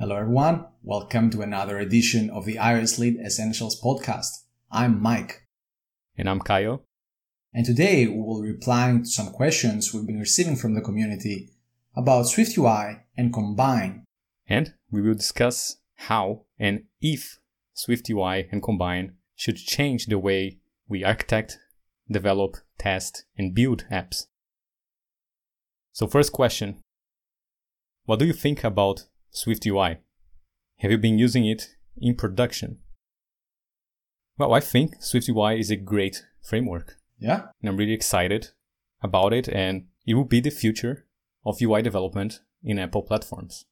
Hello, everyone. Welcome to another edition of the iOS Lead Essentials podcast. I'm Mike. And I'm Caio. And today we will be replying to some questions we've been receiving from the community about SwiftUI and Combine. And we will discuss how and if SwiftUI and Combine should change the way we architect, develop, test, and build apps. So, first question What do you think about SwiftUI. Have you been using it in production? Well, I think SwiftUI is a great framework. Yeah. And I'm really excited about it, and it will be the future of UI development in Apple platforms.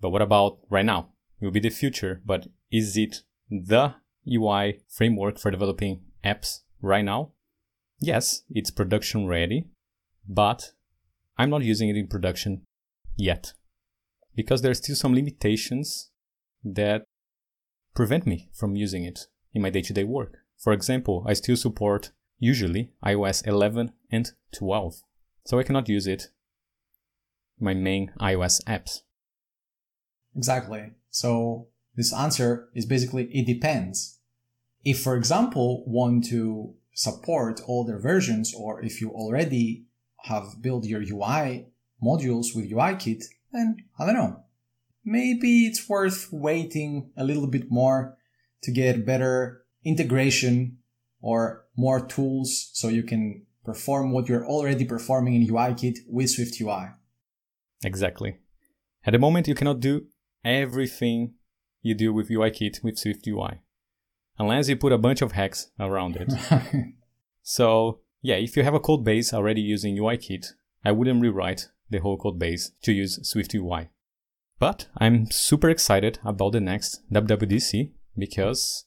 But what about right now? It will be the future, but is it the UI framework for developing apps right now? Yes, it's production ready, but I'm not using it in production yet because there's still some limitations that prevent me from using it in my day-to-day work. For example, I still support usually iOS 11 and 12, so I cannot use it my main iOS apps. Exactly. So this answer is basically it depends. If, for example, want to support older versions, or if you already have built your UI modules with UIKit, then I don't know. Maybe it's worth waiting a little bit more to get better integration or more tools so you can perform what you're already performing in UIKit with SwiftUI. Exactly. At the moment, you cannot do everything you do with UIKit with SwiftUI, unless you put a bunch of hacks around it. so, yeah, if you have a code base already using UIKit, I wouldn't rewrite the whole code base to use SwiftUI. But I'm super excited about the next WWDC because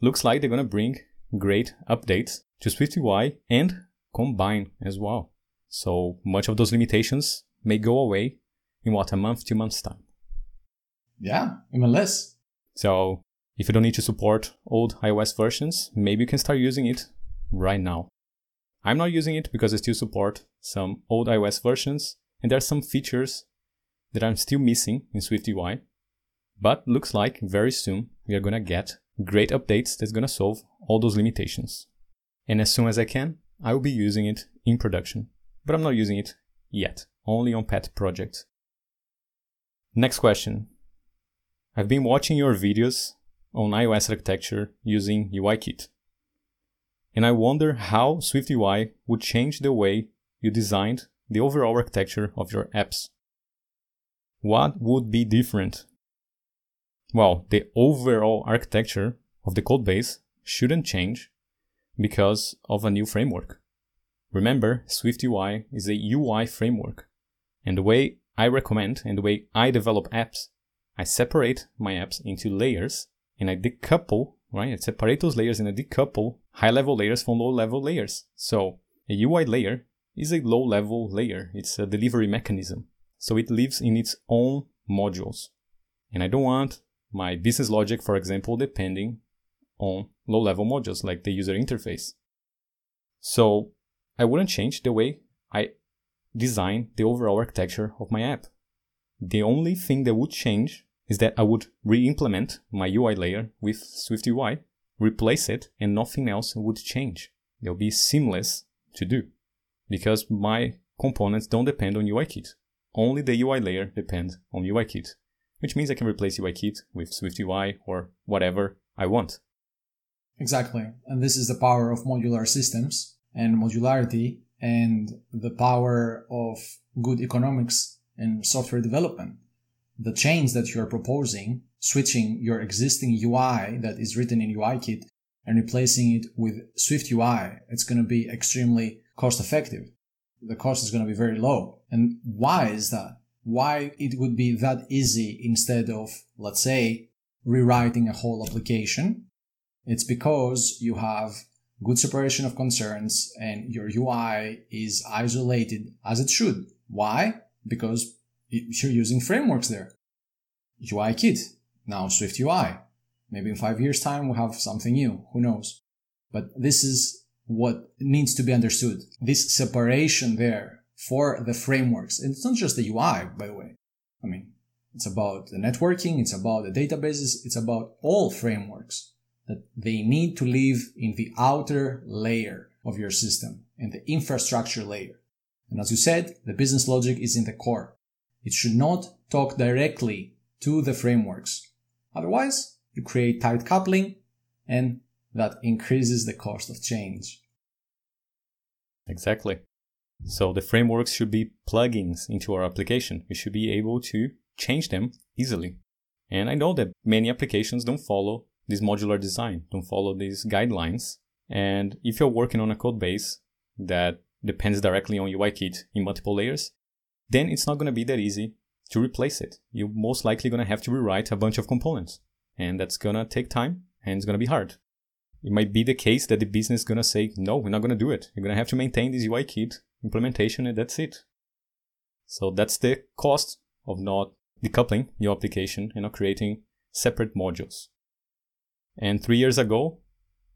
looks like they're gonna bring great updates to SwiftUI and Combine as well. So much of those limitations may go away in what a month, two months time. Yeah, even less. So if you don't need to support old iOS versions, maybe you can start using it right now. I'm not using it because I still support some old iOS versions and there are some features that I'm still missing in SwiftUI. But looks like very soon we are gonna get great updates that's gonna solve all those limitations. And as soon as I can, I will be using it in production. But I'm not using it yet, only on pet projects. Next question. I've been watching your videos on iOS architecture using UIKit. And I wonder how SwiftUI would change the way you designed the overall architecture of your apps. What would be different? Well, the overall architecture of the codebase shouldn't change because of a new framework. Remember, SwiftUI is a UI framework. And the way I recommend and the way I develop apps, I separate my apps into layers and I decouple, right? I separate those layers and I decouple high level layers from low level layers. So a UI layer is a low level layer. It's a delivery mechanism. So it lives in its own modules. And I don't want my business logic, for example, depending on low level modules like the user interface. So I wouldn't change the way I design the overall architecture of my app. The only thing that would change is that I would re-implement my UI layer with SwiftUI, replace it, and nothing else would change. They'll be seamless to do because my components don't depend on UIKit. Only the UI layer depends on UIKit, which means I can replace UIKit with SwiftUI or whatever I want. Exactly. And this is the power of modular systems and modularity and the power of good economics in software development. The change that you're proposing, switching your existing UI that is written in UIKit and replacing it with SwiftUI, it's going to be extremely cost effective. The cost is going to be very low. And why is that? Why it would be that easy instead of, let's say, rewriting a whole application? It's because you have good separation of concerns and your UI is isolated as it should. Why? Because you're using frameworks there. UI kit, now Swift UI. Maybe in five years time we'll have something new. Who knows? But this is what needs to be understood. This separation there for the frameworks. And it's not just the UI, by the way. I mean, It's about the networking, it's about the databases, it's about all frameworks that they need to live in the outer layer of your system, in the infrastructure layer. And as you said, the business logic is in the core. It should not talk directly to the frameworks. Otherwise, you create tight coupling and that increases the cost of change. Exactly. So the frameworks should be plugins into our application. We should be able to change them easily. And I know that many applications don't follow this modular design, don't follow these guidelines. And if you're working on a code base that depends directly on UIKit in multiple layers, then it's not going to be that easy to replace it. You're most likely going to have to rewrite a bunch of components. And that's going to take time and it's going to be hard. It might be the case that the business is going to say, no, we're not going to do it. You're going to have to maintain this UI kit implementation and that's it. So that's the cost of not decoupling your application and not creating separate modules. And three years ago,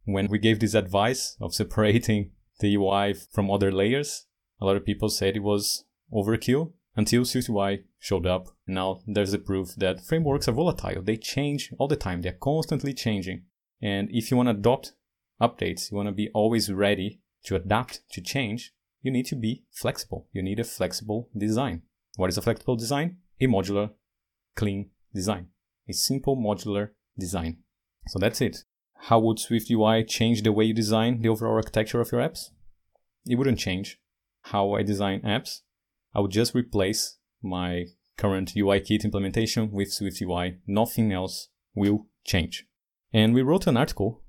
when we gave this advice of separating the UI from other layers, a lot of people said it was overkill until SwiftUI showed up. Now there's the proof that frameworks are volatile. They change all the time. They're constantly changing. And if you want to adopt updates, you want to be always ready to adapt to change, you need to be flexible. You need a flexible design. What is a flexible design? A modular, clean design. A simple modular design. So that's it. How would SwiftUI change the way you design the overall architecture of your apps? It wouldn't change how I design apps. I would just replace my current UIKit implementation with SwiftUI. Nothing else will change. And we wrote an article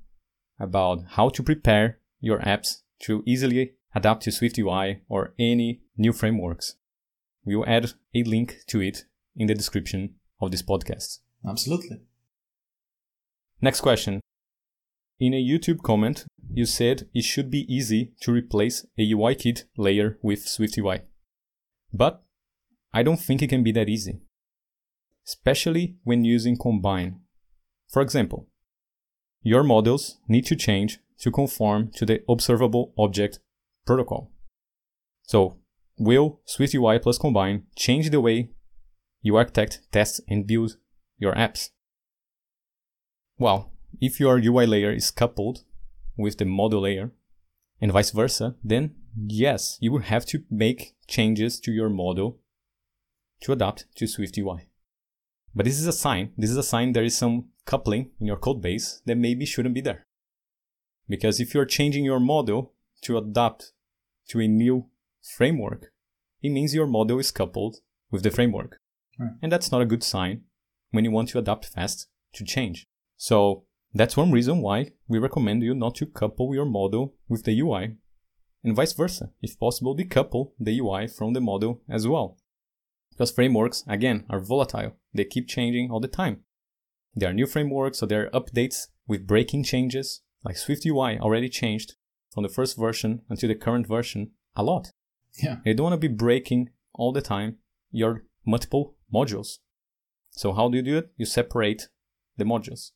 about how to prepare your apps to easily adapt to SwiftUI or any new frameworks. We will add a link to it in the description of this podcast. Absolutely. Next question. In a YouTube comment, you said it should be easy to replace a UIKit layer with SwiftUI. But I don't think it can be that easy, especially when using Combine. For example, your models need to change to conform to the observable object protocol. So, will SwiftUI plus Combine change the way you architect, test, and build your apps? Well, if your UI layer is coupled with the model layer and vice versa, then yes, you will have to make changes to your model to adapt to SwiftUI. But this is a sign, this is a sign there is some coupling in your code base that maybe shouldn't be there. Because if you're changing your model to adapt to a new framework, it means your model is coupled with the framework. Right. And that's not a good sign when you want to adapt fast to change. So that's one reason why we recommend you not to couple your model with the UI and vice versa. If possible, decouple the UI from the model as well. Because frameworks, again, are volatile. They keep changing all the time. There are new frameworks, so there are updates with breaking changes. Like SwiftUI already changed from the first version until the current version a lot. Yeah. You don't want to be breaking all the time your multiple modules. So how do you do it? You separate the modules.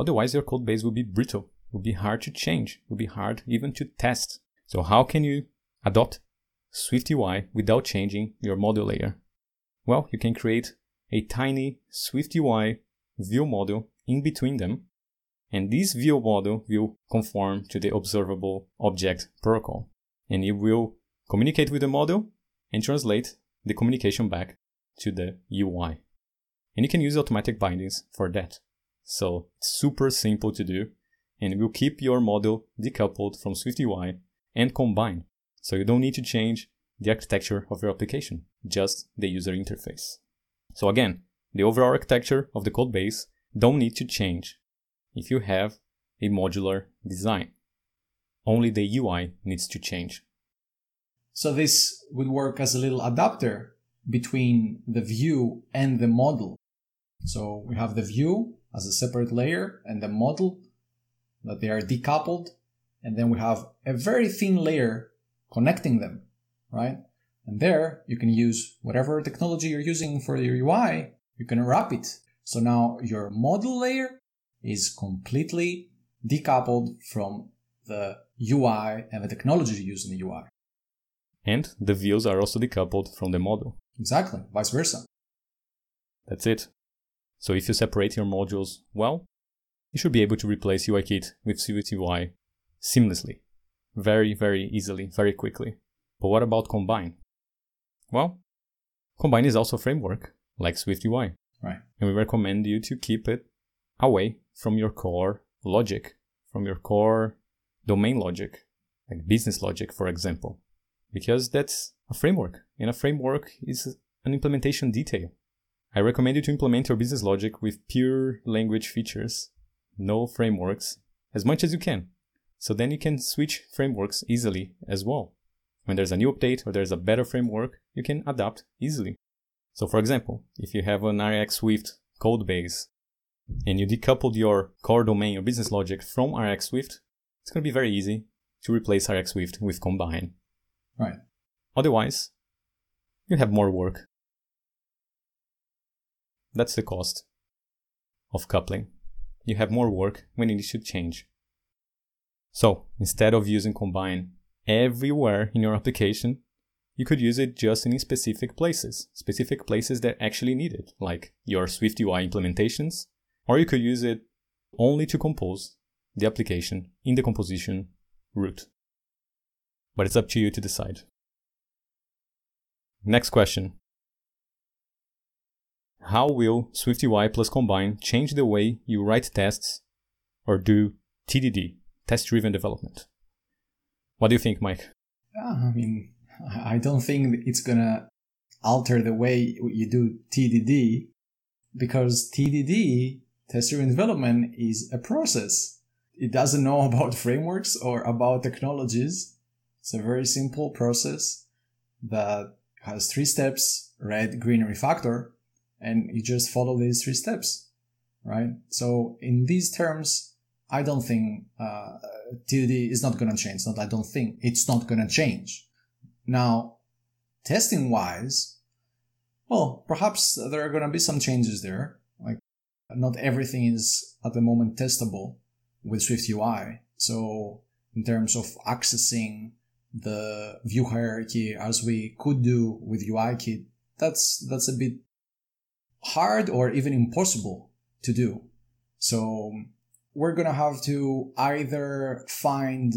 Otherwise, your code base will be brittle, will be hard to change, will be hard even to test. So how can you adopt SwiftUI without changing your module layer? Well, you can create a tiny SwiftUI view model in between them, and this view model will conform to the observable object protocol, and it will communicate with the model and translate the communication back to the UI. And you can use automatic bindings for that. So it's super simple to do and it will keep your model decoupled from SwiftUI and combine. So you don't need to change the architecture of your application, just the user interface. So again, the overall architecture of the code base don't need to change if you have a modular design. Only the UI needs to change. So this would work as a little adapter between the view and the model. So we have the view as a separate layer and the model that they are decoupled. And then we have a very thin layer connecting them, right? And there you can use whatever technology you're using for your UI, you can wrap it. So now your model layer is completely decoupled from the UI and the technology used in the UI. And the views are also decoupled from the model. Exactly, vice versa. That's it. So if you separate your modules well, you should be able to replace UIKit with SwiftUI seamlessly, very, very easily, very quickly. But what about Combine? Well, Combine is also a framework like SwiftUI. Right. And we recommend you to keep it away from your core logic, from your core domain logic, like business logic, for example, because that's a framework, and a framework is an implementation detail. I recommend you to implement your business logic with pure language features, no frameworks, as much as you can. So then you can switch frameworks easily as well. When there's a new update or there's a better framework, you can adapt easily. So for example, if you have an RX Swift code base and you decoupled your core domain or business logic from RX Swift, it's going to be very easy to replace RX Swift with Combine. Right. Otherwise, you have more work. That's the cost of coupling. You have more work when you need to change. So, instead of using Combine everywhere in your application, you could use it just in specific places, specific places that actually need it, like your SwiftUI implementations, or you could use it only to compose the application in the composition route. But it's up to you to decide. Next question. How will SwiftUI plus Combine change the way you write tests or do TDD, test driven development? What do you think, Mike? I mean, I don't think it's gonna alter the way you do TDD because TDD, test driven development, is a process. It doesn't know about frameworks or about technologies. It's a very simple process that has three steps red, green, refactor, and you just follow these three steps, right? So, in these terms, I don't think uh, TDD is not going to change. Not I don't think it's not going to change. Now, testing wise, well, perhaps there are going to be some changes there. Like, not everything is at the moment testable with Swift UI. So, in terms of accessing the view hierarchy as we could do with UIKit, that's that's a bit hard or even impossible to do. So we're gonna have to either find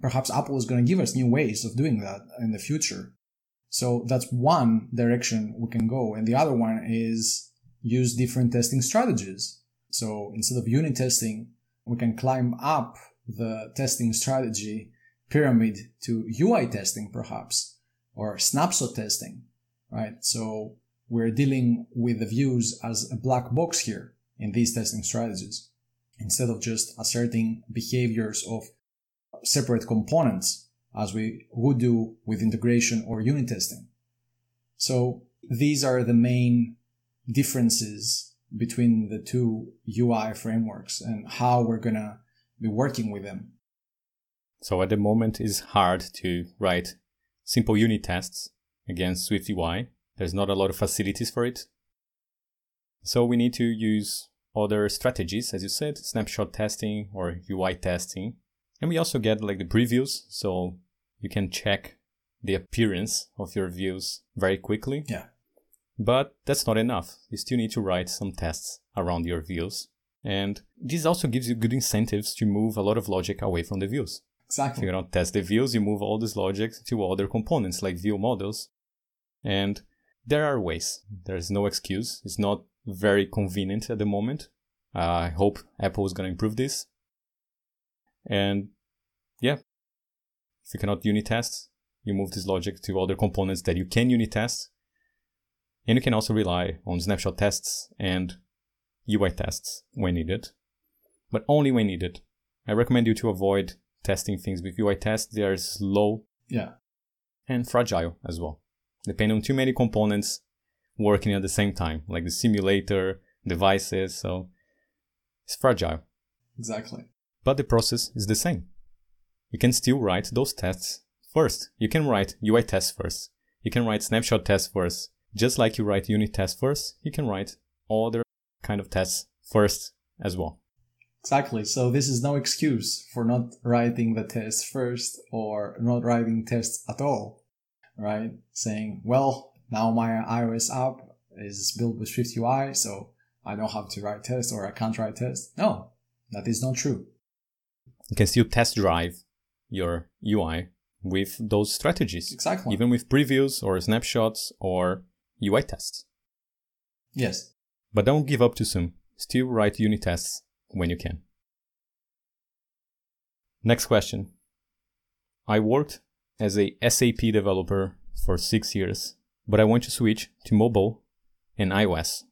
perhaps Apple is gonna give us new ways of doing that in the future. So that's one direction we can go, and the other one is use different testing strategies. So instead of unit testing, we can climb up the testing strategy pyramid to UI testing, perhaps, or snapshot testing, right? So we're dealing with the views as a black box here in these testing strategies instead of just asserting behaviors of separate components as we would do with integration or unit testing. So these are the main differences between the two UI frameworks and how we're going to be working with them. So at the moment it's hard to write simple unit tests against Swift UI. There's not a lot of facilities for it. So we need to use other strategies, as you said, snapshot testing or UI testing. And we also get like the previews, so you can check the appearance of your views very quickly. Yeah. But that's not enough. You still need to write some tests around your views. And this also gives you good incentives to move a lot of logic away from the views. Exactly. If you don't test the views, you move all this logic to other components like view models. And there are ways. There's no excuse. It's not very convenient at the moment. Uh, I hope Apple is going to improve this. And yeah, if you cannot unit test, you move this logic to other components that you can unit test. And you can also rely on snapshot tests and UI tests when needed, but only when needed. I recommend you to avoid testing things with UI tests. They are slow Yeah. and fragile as well. Depend on too many components working at the same time, like the simulator, devices, so it's fragile. Exactly. But the process is the same. You can still write those tests first. You can write UI tests first. You can write snapshot tests first. Just like you write unit tests first, you can write other kind of tests first as well. Exactly. So this is no excuse for not writing the test first or not writing tests at all, right? Saying, well, now my iOS app is built with Swift UI, so I don't have to write tests or I can't write tests. No, that is not true. You can still test drive your UI with those strategies. Exactly. Even with previews or snapshots or UI tests. Yes. But don't give up too soon. Still write unit tests when you can. Next question. I worked as a SAP developer for six years, but I want to switch to mobile and iOS.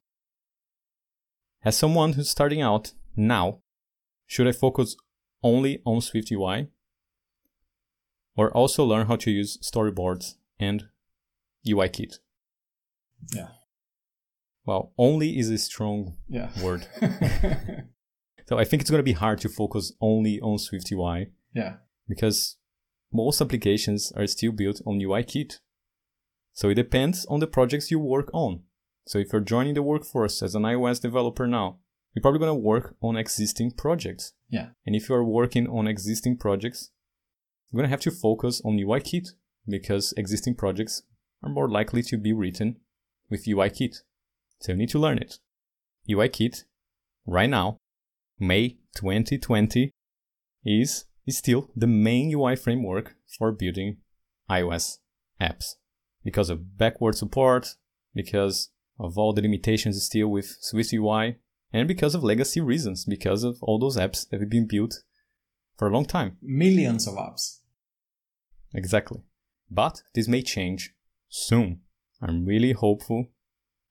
As someone who's starting out now, should I focus only on SwiftUI or also learn how to use storyboards and UIKit? Yeah. Well, only is a strong Yeah. word. So I think it's going to be hard to focus only on SwiftUI yeah. because most applications are still built on UIKit. So it depends on the projects you work on. So if you're joining the workforce as an iOS developer now, you're probably going to work on existing projects. Yeah. And if you are working on existing projects, you're going to have to focus on UIKit because existing projects are more likely to be written with UIKit. So you need to learn it. UIKit, right now, May 2020, is, is still the main UI framework for building iOS apps. Because of backward support, because of all the limitations still with Swift UI, and because of legacy reasons, because of all those apps that have been built for a long time. Millions of apps. Exactly. But this may change soon. I'm really hopeful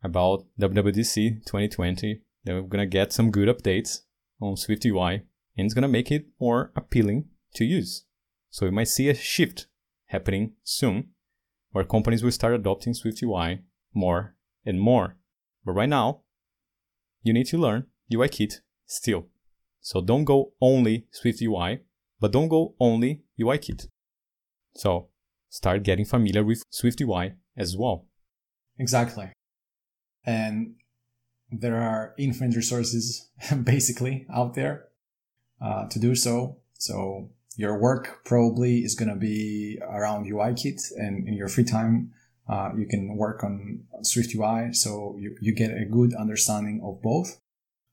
about WWDC 2020 that we're gonna get some good updates on Swift UI and it's gonna make it more appealing to use. So we might see a shift happening soon where companies will start adopting Swift UI more and more. But right now, you need to learn UIKit still. So don't go only Swift UI, but don't go only UIKit. So start getting familiar with Swift UI as well. Exactly. And there are infinite resources basically out there uh, to do so. So your work probably is going to be around UIKit and in your free time, uh, you can work on Swift UI. So you, you get a good understanding of both.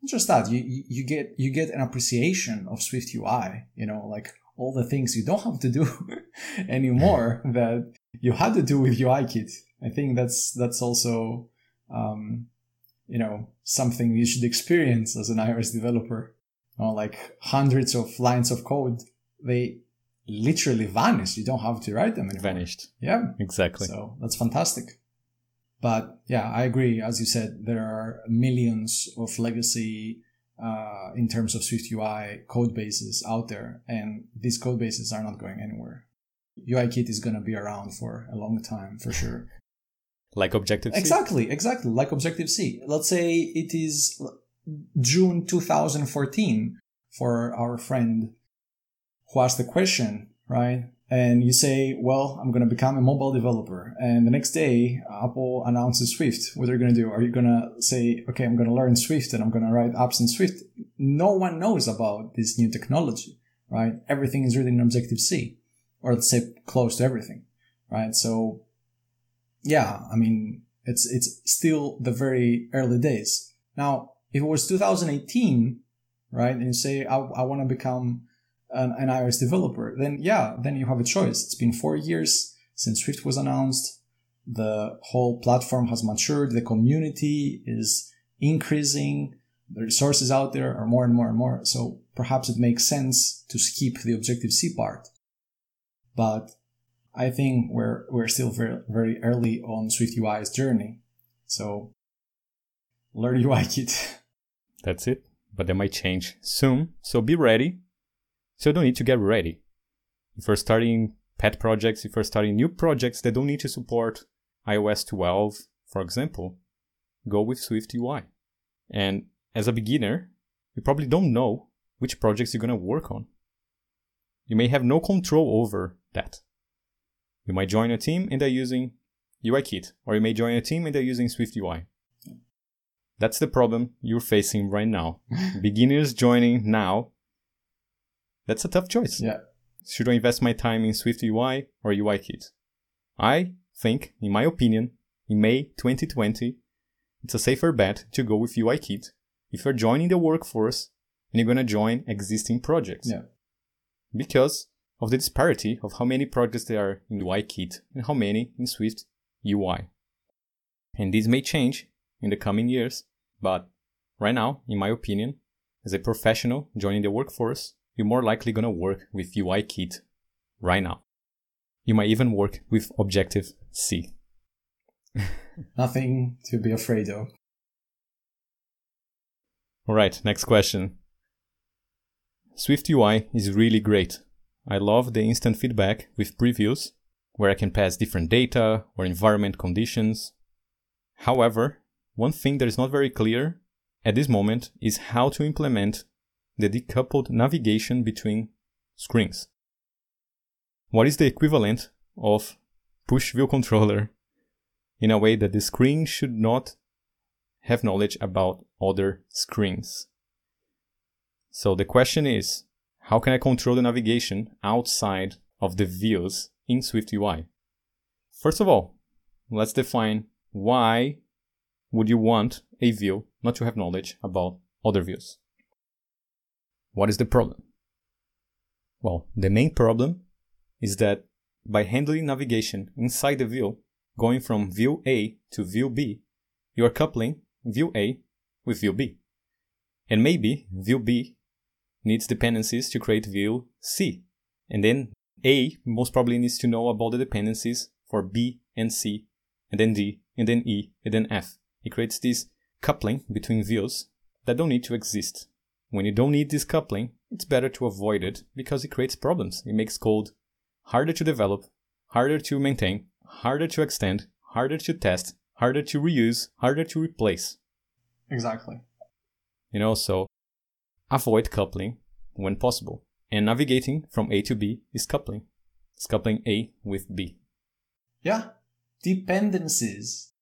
Not just that, you, you get, you get an appreciation of Swift UI, you know, like all the things you don't have to do anymore that you had to do with UIKit. I think that's, that's also, um, you know, something you should experience as an iOS developer. You know, like hundreds of lines of code, they literally vanish. You don't have to write them anymore. Vanished. Yeah. Exactly. So that's fantastic. But yeah, I agree. As you said, there are millions of legacy uh, in terms of Swift UI code bases out there, and these code bases are not going anywhere. UIKit is going to be around for a long time for sure. Like Objective C. Exactly, exactly. Like Objective C. Let's say it is June 2014 for our friend who asked the question, right? And you say, well, I'm going to become a mobile developer. And the next day, Apple announces Swift. What are you going to do? Are you going to say, okay, I'm going to learn Swift and I'm going to write apps in Swift? No one knows about this new technology, right? Everything is written in Objective C, or let's say close to everything, right? So yeah, I mean, it's, it's still the very early days. Now, if it was 2018, right, and you say, I, I want to become an, an iOS developer, then yeah, then you have a choice. It's been four years since Swift was announced. The whole platform has matured. The community is increasing. The resources out there are more and more and more. So perhaps it makes sense to skip the Objective C part. But I think we're we're still very very early on Swift UI's journey. So learn UIKit. That's it. But they might change soon. So be ready. So you don't need to get ready. If you're starting pet projects, if you're starting new projects that don't need to support iOS 12, for example, go with Swift UI. And as a beginner, you probably don't know which projects you're going to work on. You may have no control over that. You might join a team and they're using UIKit, or you may join a team and they're using Swift UI. That's the problem you're facing right now. Beginners joining now, that's a tough choice. Yeah. Should I invest my time in Swift UI or UIKit? I think, in my opinion, in May 2020, it's a safer bet to go with UIKit if you're joining the workforce and you're going to join existing projects. Yeah. Because of the disparity of how many projects there are in UIKit and how many in Swift UI. And this may change in the coming years, but right now, in my opinion, as a professional joining the workforce, you're more likely going to work with UIKit right now. You might even work with Objective C. Nothing to be afraid of. All right, next question. Swift UI is really great. I love the instant feedback with previews, where I can pass different data or environment conditions. However, one thing that is not very clear at this moment is how to implement the decoupled navigation between screens. What is the equivalent of push view controller in a way that the screen should not have knowledge about other screens? So the question is, how can I control the navigation outside of the views in SwiftUI? First of all, let's define why would you want a view not to have knowledge about other views. What is the problem? Well, the main problem is that by handling navigation inside the view, going from view A to view B, you are coupling view A with view B. And maybe view B needs dependencies to create view C. And then A most probably needs to know about the dependencies for B and C, and then D, and then E, and then F. It creates this coupling between views that don't need to exist. When you don't need this coupling, it's better to avoid it because it creates problems. It makes code harder to develop, harder to maintain, harder to extend, harder to test, harder to reuse, harder to replace. Exactly. You know, so avoid coupling when possible. And navigating from A to B is coupling. It's coupling A with B. Yeah. Dependencies.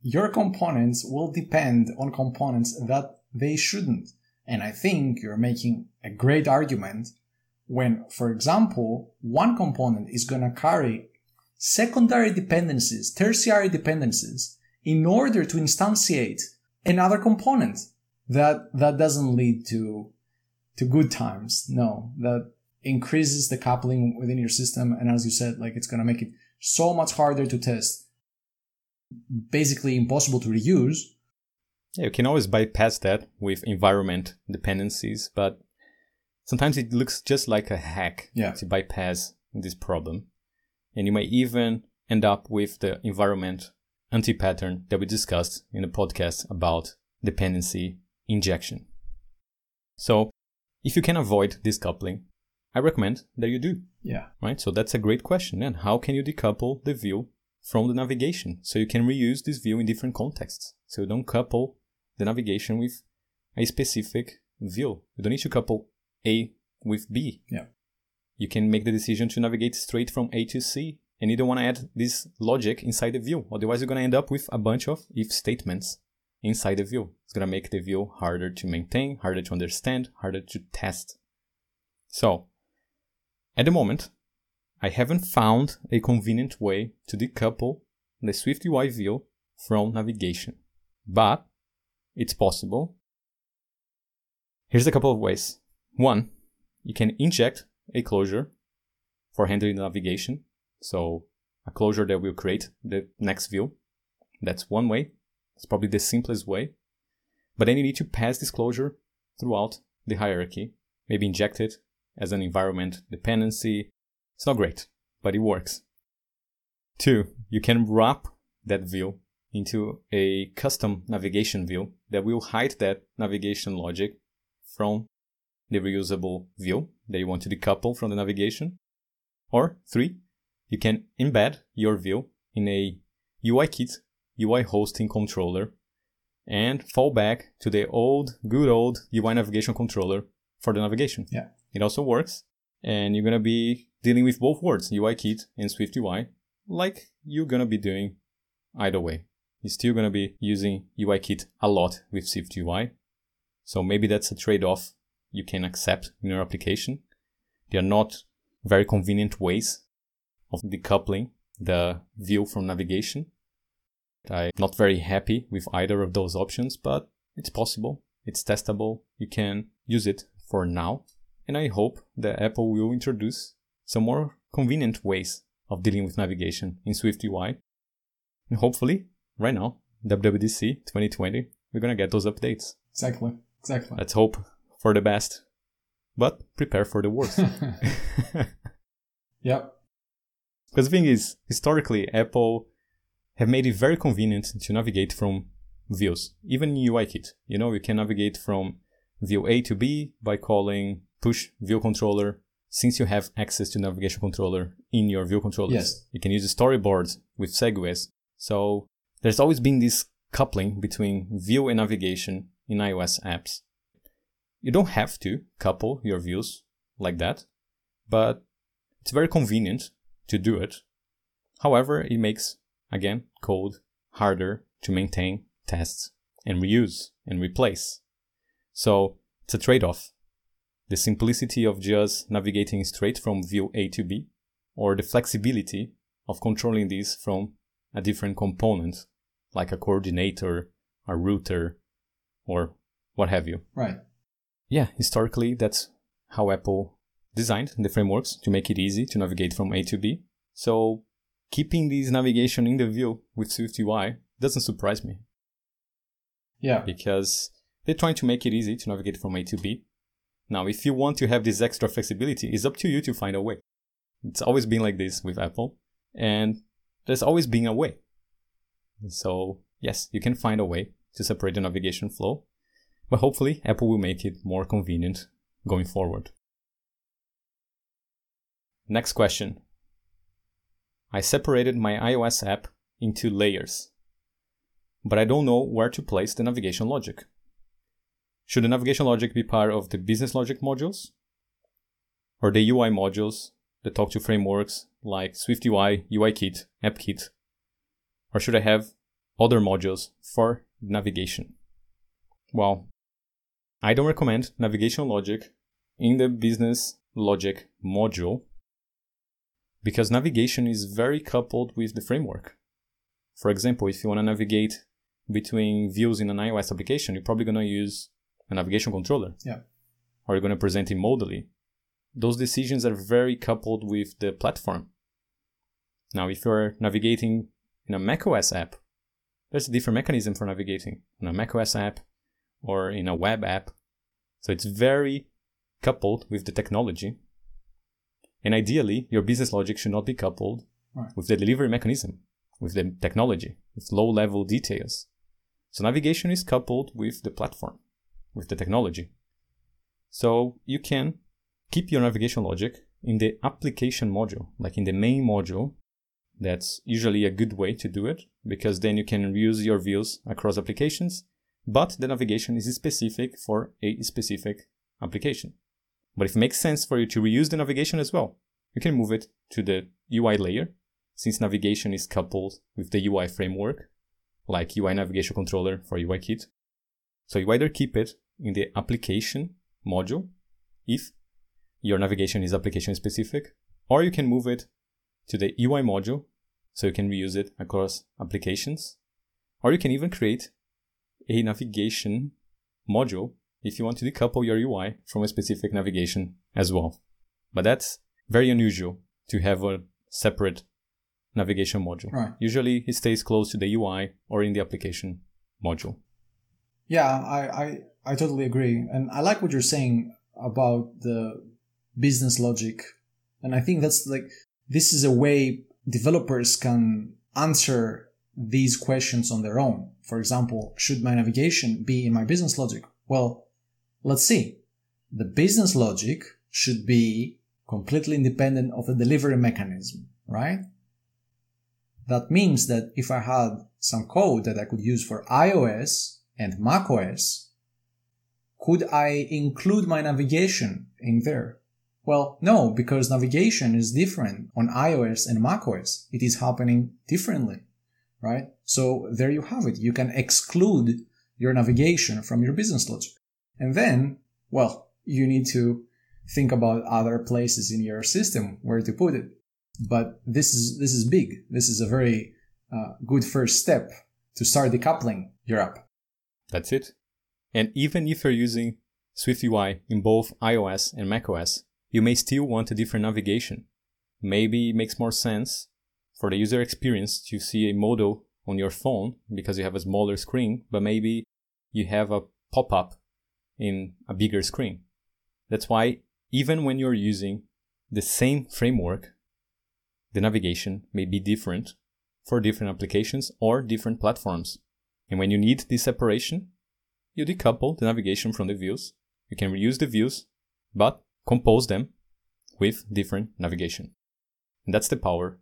Your components will depend on components that they shouldn't. And I think you're making a great argument when, for example, one component is going to carry secondary dependencies, tertiary dependencies in order to instantiate another component that that doesn't lead to to good times. No that increases the coupling within your system and as you said like it's going to make it so much harder to test. Basically impossible to reuse yeah, you can always bypass that with environment dependencies but sometimes it looks just like a hack yeah. to bypass this problem and you may even end up with the environment anti-pattern that we discussed in the podcast about dependency injection. So if you can avoid this coupling, I recommend that you do. Yeah. Right? So that's a great question. And how can you decouple the view from the navigation? So you can reuse this view in different contexts. So you don't couple the navigation with a specific view. You don't need to couple A with B. Yeah. You can make the decision to navigate straight from A to C and you don't want to add this logic inside the view. Otherwise, you're going to end up with a bunch of if statements inside the view. It's going to make the view harder to maintain, harder to understand, harder to test. So, at the moment, I haven't found a convenient way to decouple the Swift UI view from navigation, but it's possible. Here's a couple of ways. One, you can inject a closure for handling navigation so a closure that will create the next view. That's one way. It's probably the simplest way. But then you need to pass this closure throughout the hierarchy. Maybe inject it as an environment dependency. It's not great, but it works. Two, you can wrap that view into a custom navigation view that will hide that navigation logic from the reusable view that you want to decouple from the navigation. Or three, you can embed your view in a UIKit UI hosting controller and fall back to the old, good old UI navigation controller for the navigation. Yeah. It also works. And you're going to be dealing with both words, UIKit and Swift UI, like you're going to be doing either way. You're still going to be using UIKit a lot with Swift UI. So maybe that's a trade off you can accept in your application. They are not very convenient ways of decoupling the view from navigation. I'm not very happy with either of those options, but it's possible. It's testable. You can use it for now. And I hope that Apple will introduce some more convenient ways of dealing with navigation in Swift UI. And hopefully, right now, WWDC 2020, we're going to get those updates. Exactly. Exactly. Let's hope for the best, but prepare for the worst. yep. Because the thing is, historically, Apple have made it very convenient to navigate from views, even UIKit. You know, you can navigate from view A to B by calling push view controller since you have access to navigation controller in your view controllers. Yes. You can use storyboards with segues. So there's always been this coupling between view and navigation in iOS apps. You don't have to couple your views like that, but it's very convenient to do it. However, it makes, again, code harder to maintain, test, and reuse and replace. So it's a trade off. The simplicity of just navigating straight from view A to B, or the flexibility of controlling this from a different component, like a coordinator, a router, or what have you. Right. Yeah, historically, that's how Apple designed the frameworks to make it easy to navigate from A to B. So keeping this navigation in the view with SwiftUI doesn't surprise me. Yeah. Because they're trying to make it easy to navigate from A to B. Now, if you want to have this extra flexibility, it's up to you to find a way. It's always been like this with Apple, and there's always been a way. So, yes, you can find a way to separate the navigation flow, but hopefully Apple will make it more convenient going forward. Next question. I separated my iOS app into layers, but I don't know where to place the navigation logic. Should the navigation logic be part of the business logic modules? Or the UI modules that talk to frameworks like SwiftUI, UIKit, AppKit? Or should I have other modules for navigation? Well, I don't recommend navigation logic in the business logic module because navigation is very coupled with the framework. For example, if you want to navigate between views in an iOS application, you're probably going to use a navigation controller. Yeah. Or you're going to present it modally. Those decisions are very coupled with the platform. Now, if you're navigating in a macOS app, there's a different mechanism for navigating in a macOS app or in a web app. So it's very coupled with the technology. And ideally, your business logic should not be coupled right. with the delivery mechanism, with the technology, with low level details. So navigation is coupled with the platform with the technology. So you can keep your navigation logic in the application module, like in the main module. That's usually a good way to do it because then you can reuse your views across applications, but the navigation is specific for a specific application. But if it makes sense for you to reuse the navigation as well, you can move it to the UI layer since navigation is coupled with the UI framework, like UI Navigation Controller for UIKit. So you either keep it in the application module if your navigation is application specific, or you can move it to the UI module so you can reuse it across applications, or you can even create a navigation module if you want to decouple your UI from a specific navigation as well. But that's very unusual to have a separate navigation module. Right. Usually it stays close to the UI or in the application module. Yeah, I, I, I totally agree. And I like what you're saying about the business logic. And I think that's like, this is a way developers can answer these questions on their own. For example, should my navigation be in my business logic? Well, let's see. The business logic should be completely independent of the delivery mechanism, right? That means that if I had some code that I could use for iOS and macOS, could I include my navigation in there? Well, no, because navigation is different on iOS and macOS. It is happening differently, right? So there you have it. You can exclude your navigation from your business logic. And then, well, you need to think about other places in your system where to put it. But this is, this is big. This is a very uh, good first step to start decoupling your app. That's it. And even if you're using SwiftUI in both iOS and macOS, you may still want a different navigation. Maybe it makes more sense for the user experience to see a modal on your phone because you have a smaller screen, but maybe you have a pop up in a bigger screen. That's why even when you're using the same framework, the navigation may be different for different applications or different platforms. And when you need this separation, you decouple the navigation from the views. You can reuse the views, but compose them with different navigation. And that's the power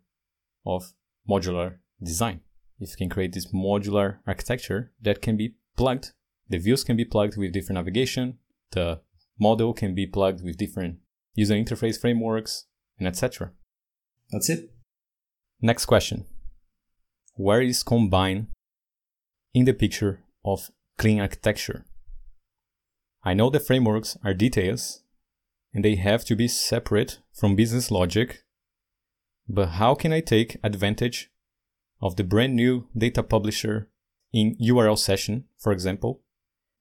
of modular design. If you can create this modular architecture that can be plugged, the views can be plugged with different navigation, the model can be plugged with different user interface frameworks, and etc. That's it. Next question. Where is Combine in the picture of clean architecture? I know the frameworks are details and they have to be separate from business logic, but how can I take advantage of the brand new data publisher in URL session, for example,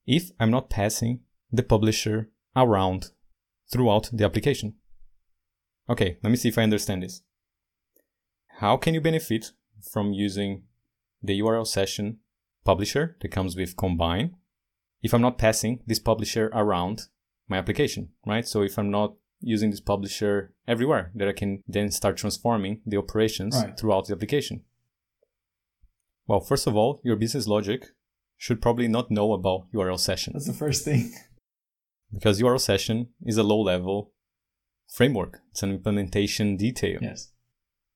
if I'm not passing the publisher around throughout the application? Okay, let me see if I understand this. How can you benefit from using the URL session publisher that comes with Combine if I'm not passing this publisher around my application, right? So if I'm not using this publisher everywhere, that I can then start transforming the operations right. throughout the application. Well, first of all, your business logic should probably not know about URL session. That's the first thing. Because URL session is a low level framework. It's an implementation detail. Yes.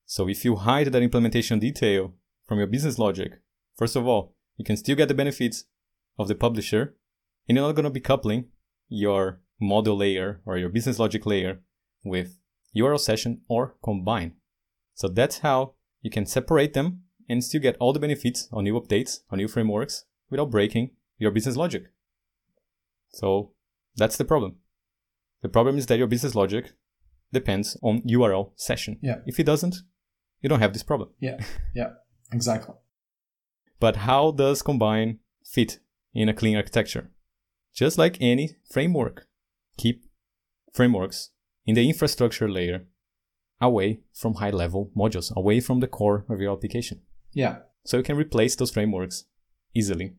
So if you hide that implementation detail from your business logic, first of all, you can still get the benefits of the publisher and you're not going to be coupling your model layer or your business logic layer with URL session or combine. So that's how you can separate them and still get all the benefits on new updates, on new frameworks without breaking your business logic. So that's the problem. The problem is that your business logic depends on URL session. Yeah. If it doesn't, you don't have this problem. Yeah. Yeah. Exactly. But how does Combine fit in a clean architecture? Just like any framework, keep frameworks in the infrastructure layer away from high level modules, away from the core of your application. Yeah. So you can replace those frameworks easily.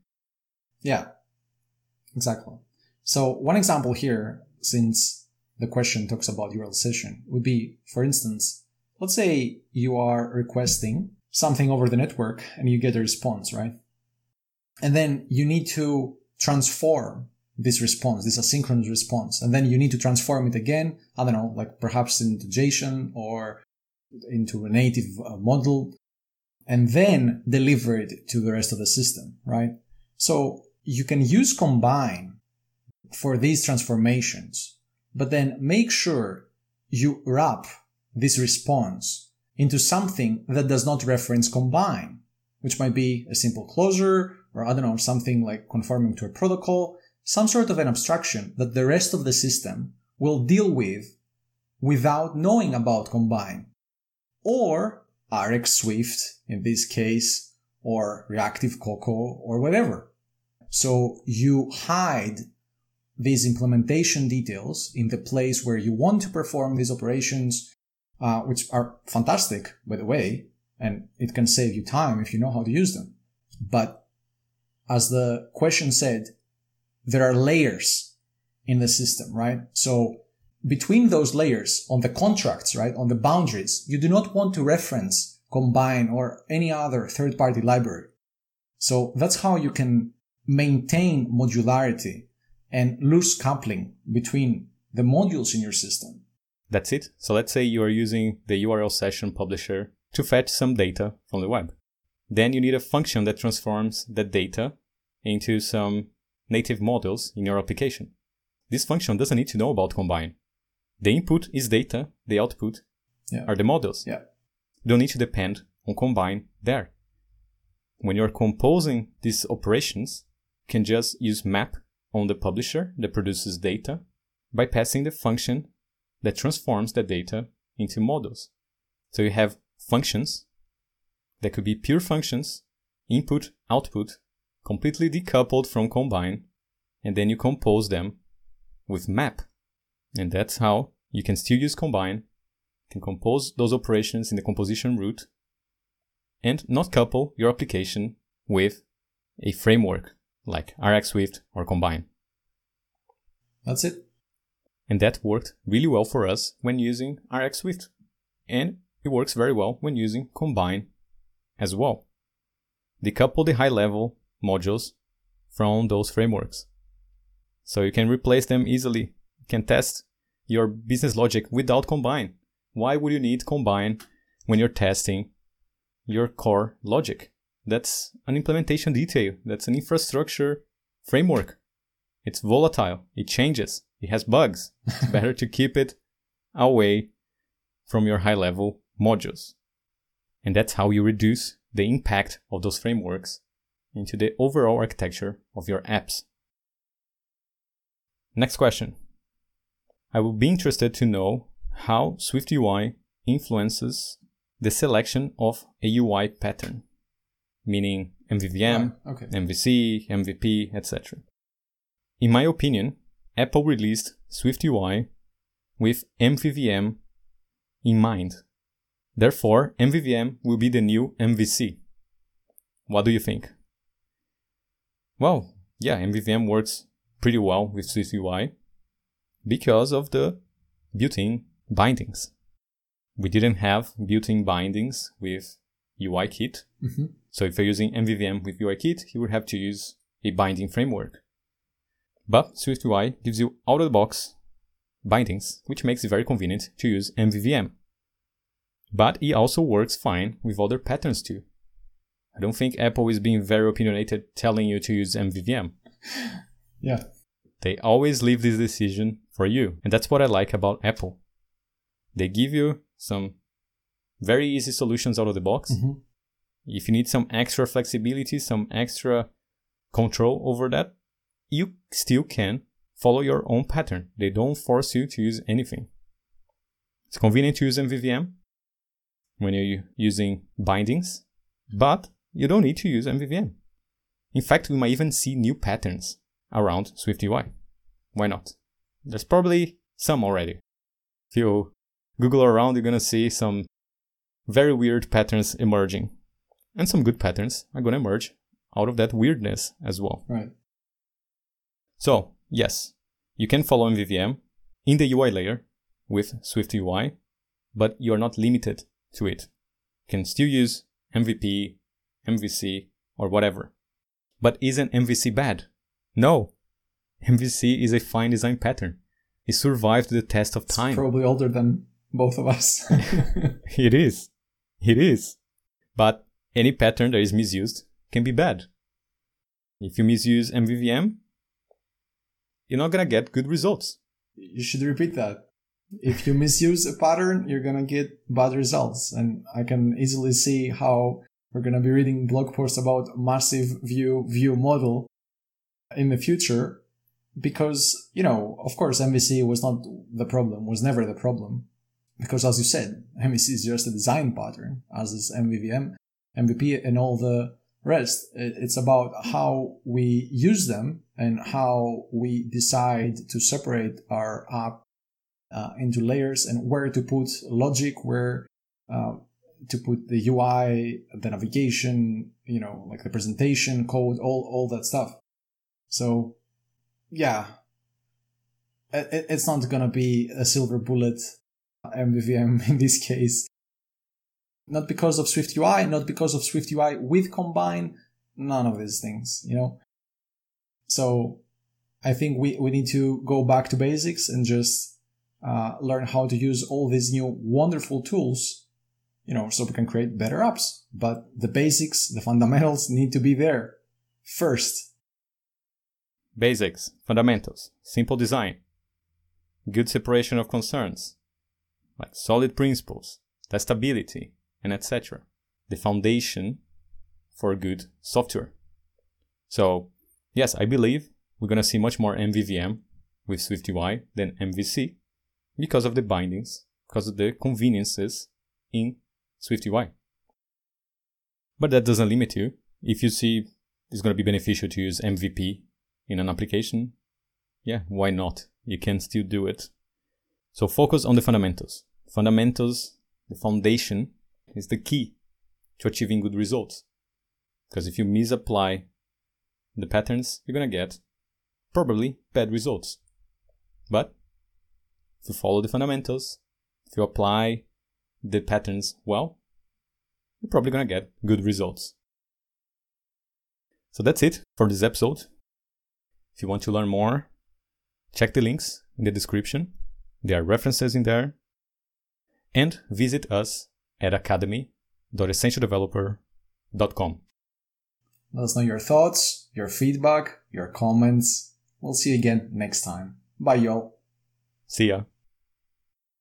Yeah. Exactly. So one example here, since the question talks about URL session, would be, for instance, let's say you are requesting something over the network and you get a response, right? And then you need to transform this response, this asynchronous response. And then you need to transform it again. I don't know, like perhaps into JSON or into a native uh, model and then deliver it to the rest of the system, right? So you can use combine for these transformations, but then make sure you wrap this response into something that does not reference combine, which might be a simple closure or I don't know, something like conforming to a protocol some sort of an abstraction that the rest of the system will deal with without knowing about Combine. Or RX Swift in this case, or Reactive Cocoa, or whatever. So you hide these implementation details in the place where you want to perform these operations, uh, which are fantastic, by the way, and it can save you time if you know how to use them. But as the question said, there are layers in the system, right? So between those layers on the contracts, right, on the boundaries, you do not want to reference, combine, or any other third party library. So that's how you can maintain modularity and loose coupling between the modules in your system. That's it. So let's say you are using the URL session publisher to fetch some data from the web. Then you need a function that transforms that data into some native models in your application. This function doesn't need to know about Combine. The input is data, the output yeah. are the models. Yeah. You don't need to depend on Combine there. When you're composing these operations, you can just use map on the publisher that produces data by passing the function that transforms the data into models. So you have functions that could be pure functions input output completely decoupled from combine and then you compose them with map. And that's how you can still use combine, can compose those operations in the composition route, and not couple your application with a framework like RxSwift or Combine. That's it. And that worked really well for us when using RxSwift. And it works very well when using Combine as well. Decouple the high level modules from those frameworks. So you can replace them easily. You can test your business logic without Combine. Why would you need Combine when you're testing your core logic? That's an implementation detail. That's an infrastructure framework. It's volatile. It changes. It has bugs. It's better to keep it away from your high level modules. And that's how you reduce the impact of those frameworks into the overall architecture of your apps. Next question. I would be interested to know how SwiftUI influences the selection of a UI pattern, meaning MVVM, Ah, okay. MVC, MVP, etc. In my opinion, Apple released SwiftUI with MVVM in mind. Therefore, MVVM will be the new MVC. What do you think? Well, yeah, MVVM works pretty well with SwiftUI because of the built-in bindings. We didn't have built-in bindings with UIKit, hmm so if you're using MVVM with UIKit, you would have to use a binding framework. But SwiftUI gives you out of the box bindings, which makes it very convenient to use MVVM. But it also works fine with other patterns too. I don't think Apple is being very opinionated telling you to use MVVM. Yeah. They always leave this decision for you. And that's what I like about Apple. They give you some very easy solutions out of the box. hmm If you need some extra flexibility, some extra control over that, you still can follow your own pattern. They don't force you to use anything. It's convenient to use MVVM when you're using bindings, but you don't need to use MVVM. In fact, we might even see new patterns around SwiftUI. Why not? There's probably some already. If you Google around, you're gonna see some very weird patterns emerging. And some good patterns are gonna emerge out of that weirdness as well. Right. So, yes, you can follow MVVM in the UI layer with SwiftUI, but you're not limited to it. You can still use MVP, MVC, or whatever. But isn't MVC bad? No. MVC is a fine design pattern. It survived the test of It's time. probably older than both of us. It is. It is. But any pattern that is misused can be bad. If you misuse MVVM, you're not gonna get good results. you should repeat that. If you misuse a pattern, you're gonna get bad results. And I can easily see how we're gonna be reading blog posts about massive view view model in the future because, you know, of course MVC was not the problem, was never the problem. Because as you said, MVC is just a design pattern, as is MVVM, MVP and all the rest. It's about how we use them and how we decide to separate our app uh, into layers and where to put logic, where uh, to put the UI, the navigation, you know, like the presentation code, all all that stuff. So, yeah, it, it- it's not gonna be a silver bullet MVVM in this case. Not because of SwiftUI, not because of SwiftUI with Combine, none of these things, you know. So, I think we, we need to go back to basics and just uh, learn how to use all these new wonderful tools, you know, so we can create better apps. But the basics, the fundamentals need to be there first. Basics, fundamentals, simple design, good separation of concerns, like solid principles, testability, and etc. The foundation for good software. So, yes, I believe we're gonna see much more MVVM with SwiftUI than MVC because of the bindings, because of the conveniences in SwiftUI. But that doesn't limit you if you see it's going to be beneficial to use MVP in an application, yeah, why not? You can still do it. So focus on the fundamentals. Fundamentals, the foundation is the key to achieving good results. Because if you misapply the patterns, you're going to get probably bad results. But if you follow the fundamentals, if you apply the patterns well, you're probably going to get good results. So that's it for this episode. If you want to learn more, check the links in the description. There are references in there. And visit us at academy.essentialdeveloper.com. Let us know your thoughts, your feedback, your comments. We'll see you again next time. Bye, y'all. See ya.